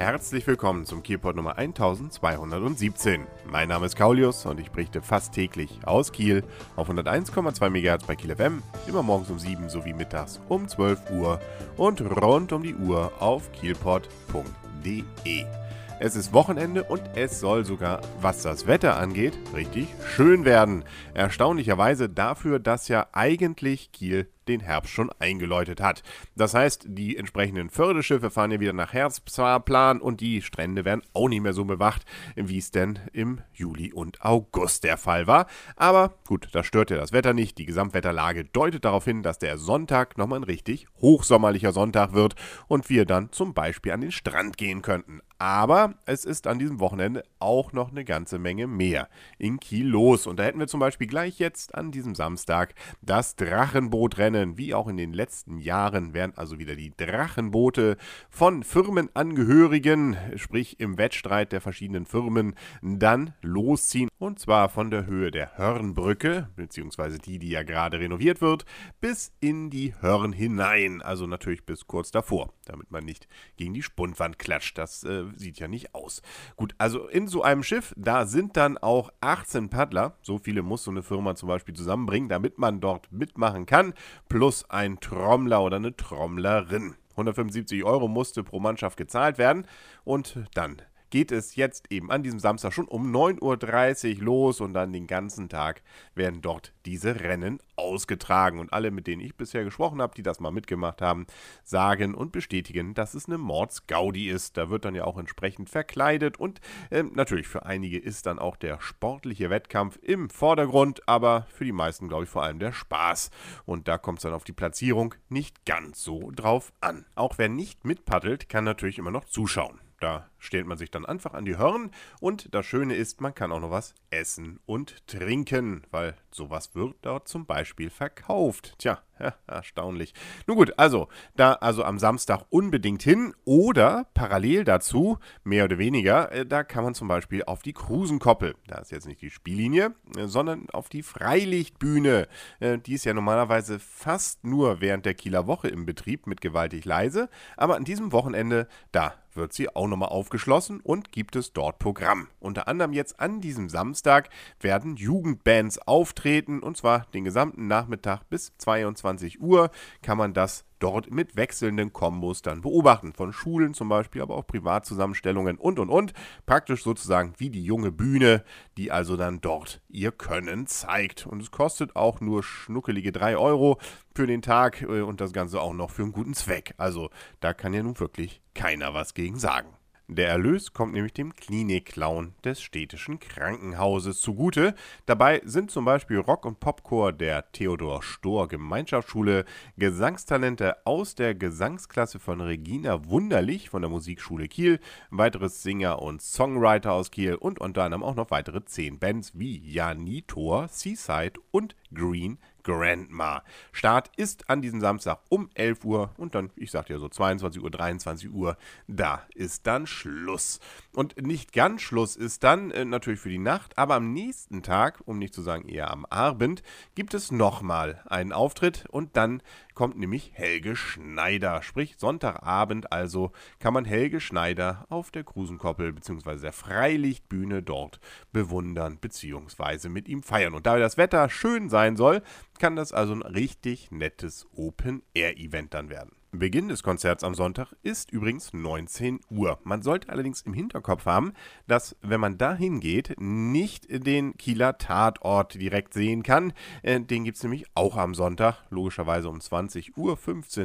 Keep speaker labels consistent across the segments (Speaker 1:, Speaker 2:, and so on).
Speaker 1: Herzlich willkommen zum Kielport Nummer 1217. Mein Name ist Kaulius und ich berichte fast täglich aus Kiel auf 101,2 MHz bei Kiel FM, immer morgens um 7 sowie mittags um 12 Uhr und rund um die Uhr auf kielport.de. Es ist Wochenende und es soll sogar, was das Wetter angeht, richtig schön werden. Erstaunlicherweise dafür, dass ja eigentlich Kiel den Herbst schon eingeläutet hat. Das heißt, die entsprechenden Förderschiffe fahren ja wieder nach Herbstplan und die Strände werden auch nicht mehr so bewacht, wie es denn im Juli und August der Fall war. Aber gut, das stört ja das Wetter nicht. Die Gesamtwetterlage deutet darauf hin, dass der Sonntag nochmal ein richtig hochsommerlicher Sonntag wird und wir dann zum Beispiel an den Strand gehen könnten. Aber es ist an diesem Wochenende auch noch eine ganze Menge mehr in Kiel los. Und da hätten wir zum Beispiel gleich jetzt an diesem Samstag das Drachenbootrennen Rennen wie auch in den letzten Jahren werden also wieder die Drachenboote von Firmenangehörigen, sprich im Wettstreit der verschiedenen Firmen, dann losziehen. Und zwar von der Höhe der Hörnbrücke, beziehungsweise die, die ja gerade renoviert wird, bis in die Hörn hinein. Also natürlich bis kurz davor, damit man nicht gegen die Spundwand klatscht. Das äh, sieht ja nicht aus. Gut, also in so einem Schiff, da sind dann auch 18 Paddler. So viele muss so eine Firma zum Beispiel zusammenbringen, damit man dort mitmachen kann plus ein Trommler oder eine Trommlerin. 175 Euro musste pro Mannschaft gezahlt werden und dann geht es jetzt eben an diesem Samstag schon um 9.30 Uhr los und dann den ganzen Tag werden dort diese Rennen ausgetragen. Und alle, mit denen ich bisher gesprochen habe, die das mal mitgemacht haben, sagen und bestätigen, dass es eine Mordsgaudi ist. Da wird dann ja auch entsprechend verkleidet und äh, natürlich für einige ist dann auch der sportliche Wettkampf im Vordergrund, aber für die meisten, glaube ich, vor allem der Spaß. Und da kommt es dann auf die Platzierung nicht ganz so drauf an. Auch wer nicht mitpaddelt, kann natürlich immer noch zuschauen. Da stellt man sich dann einfach an die Hörn und das Schöne ist, man kann auch noch was essen und trinken, weil sowas wird dort zum Beispiel verkauft. Tja, ja, erstaunlich. Nun gut, also, da also am Samstag unbedingt hin oder parallel dazu, mehr oder weniger, äh, da kann man zum Beispiel auf die Krusenkoppel. Da ist jetzt nicht die Spiellinie, äh, sondern auf die Freilichtbühne. Äh, die ist ja normalerweise fast nur während der Kieler Woche im Betrieb mit gewaltig leise, aber an diesem Wochenende, da wird sie auch nochmal aufgeschlossen und gibt es dort Programm. Unter anderem jetzt an diesem Samstag werden Jugendbands auftreten und zwar den gesamten Nachmittag bis 22 Uhr kann man das dort mit wechselnden Kombos dann beobachten. Von Schulen zum Beispiel, aber auch Privatzusammenstellungen und und und. Praktisch sozusagen wie die junge Bühne, die also dann dort ihr Können zeigt. Und es kostet auch nur schnuckelige 3 Euro für den Tag äh, und das Ganze auch noch für einen guten Zweck. Also da kann ja nun wirklich keiner was gegen sagen. Der Erlös kommt nämlich dem Klinik-Clown des städtischen Krankenhauses zugute. Dabei sind zum Beispiel Rock- und Popchor der Theodor Stohr Gemeinschaftsschule, Gesangstalente aus der Gesangsklasse von Regina Wunderlich von der Musikschule Kiel, weiteres Singer und Songwriter aus Kiel und unter anderem auch noch weitere zehn Bands wie Janitor, Seaside und Green Grandma. Start ist an diesem Samstag um 11 Uhr und dann, ich sagte ja so 22 Uhr, 23 Uhr, da ist dann Schluss. Und nicht ganz Schluss ist dann äh, natürlich für die Nacht, aber am nächsten Tag, um nicht zu sagen eher am Abend, gibt es nochmal einen Auftritt und dann kommt nämlich Helge Schneider. Sprich, Sonntagabend also kann man Helge Schneider auf der Krusenkoppel bzw. der Freilichtbühne dort bewundern bzw. mit ihm feiern. Und da das Wetter schön sein soll, kann das also ein richtig nettes Open-Air-Event dann werden. Beginn des Konzerts am Sonntag ist übrigens 19 Uhr. Man sollte allerdings im Hinterkopf haben, dass, wenn man da hingeht, nicht den Kieler Tatort direkt sehen kann. Äh, den gibt es nämlich auch am Sonntag, logischerweise um 20.15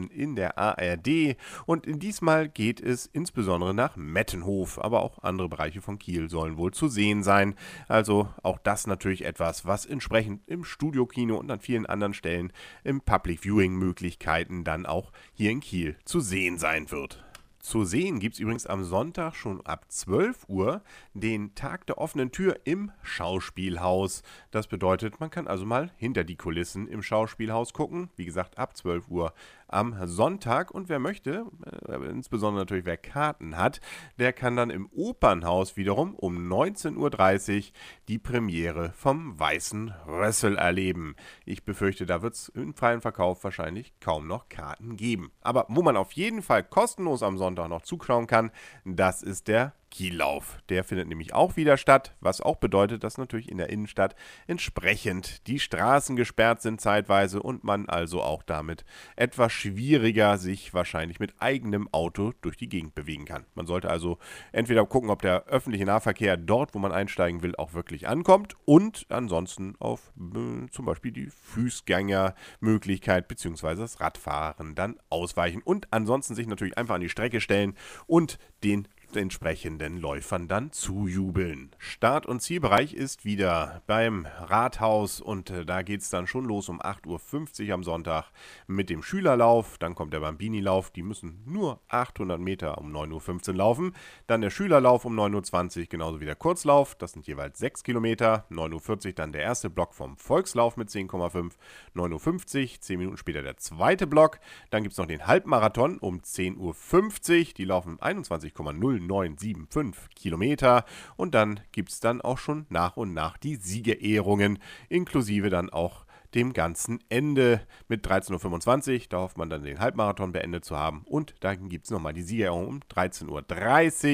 Speaker 1: Uhr in der ARD. Und diesmal geht es insbesondere nach Mettenhof, aber auch andere Bereiche von Kiel sollen wohl zu sehen sein. Also auch das natürlich etwas, was entsprechend im Studiokino und an vielen anderen Stellen im Public Viewing Möglichkeiten dann auch hier in Kiel zu sehen sein wird. Zu sehen gibt es übrigens am Sonntag schon ab 12 Uhr den Tag der offenen Tür im Schauspielhaus. Das bedeutet, man kann also mal hinter die Kulissen im Schauspielhaus gucken. Wie gesagt, ab 12 Uhr am Sonntag. Und wer möchte, äh, insbesondere natürlich wer Karten hat, der kann dann im Opernhaus wiederum um 19.30 Uhr die Premiere vom Weißen Rössel erleben. Ich befürchte, da wird es im freien Verkauf wahrscheinlich kaum noch Karten geben. Aber wo man auf jeden Fall kostenlos am Sonntag Sonntag noch zuschauen kann. Das ist der Kiellauf. Der findet nämlich auch wieder statt, was auch bedeutet, dass natürlich in der Innenstadt entsprechend die Straßen gesperrt sind zeitweise und man also auch damit etwas schwieriger sich wahrscheinlich mit eigenem Auto durch die Gegend bewegen kann. Man sollte also entweder gucken, ob der öffentliche Nahverkehr dort, wo man einsteigen will, auch wirklich ankommt und ansonsten auf äh, zum Beispiel die Fußgängermöglichkeit bzw. das Radfahren dann ausweichen und ansonsten sich natürlich einfach an die Strecke stellen und den entsprechenden Läufern dann zujubeln. Start- und Zielbereich ist wieder beim Rathaus und äh, da geht es dann schon los um 8.50 Uhr am Sonntag mit dem Schülerlauf. Dann kommt der Bambini-Lauf, die müssen nur 800 Meter um 9.15 Uhr laufen. Dann der Schülerlauf um 9.20 Uhr, genauso wie der Kurzlauf, das sind jeweils 6 Kilometer. 9.40 Uhr dann der erste Block vom Volkslauf mit 10,5. 9.50 Uhr, 10 Minuten später der zweite Block. Dann gibt es noch den Halbmarathon um 10.50 Uhr, die laufen 21,0 975 Kilometer. Und dann gibt es dann auch schon nach und nach die Siegerehrungen, inklusive dann auch dem ganzen Ende mit 13.25 Uhr. Da hofft man dann den Halbmarathon beendet zu haben. Und dann gibt es nochmal die Siegerehrung um 13.30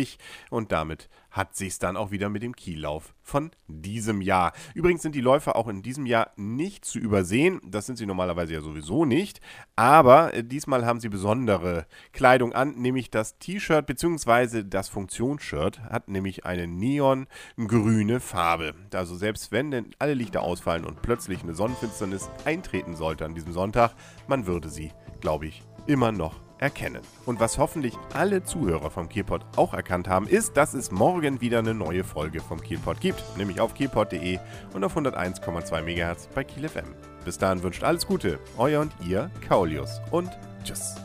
Speaker 1: Uhr. Und damit hat sich dann auch wieder mit dem Kiellauf von diesem Jahr. Übrigens sind die Läufer auch in diesem Jahr nicht zu übersehen. Das sind sie normalerweise ja sowieso nicht. Aber äh, diesmal haben sie besondere Kleidung an, nämlich das T-Shirt bzw. das Funktionsshirt hat nämlich eine neongrüne Farbe. Also selbst wenn denn alle Lichter ausfallen und plötzlich eine Sonnenfinsternis eintreten sollte an diesem Sonntag, man würde sie, glaube ich, immer noch erkennen. Und was hoffentlich alle Zuhörer vom Kielpot auch erkannt haben, ist, dass es morgen wieder eine neue Folge vom Kielpot gibt, nämlich auf kielpot.de und auf 101,2 MHz bei Kiel FM. Bis dahin wünscht alles Gute, euer und ihr Kaulius und tschüss.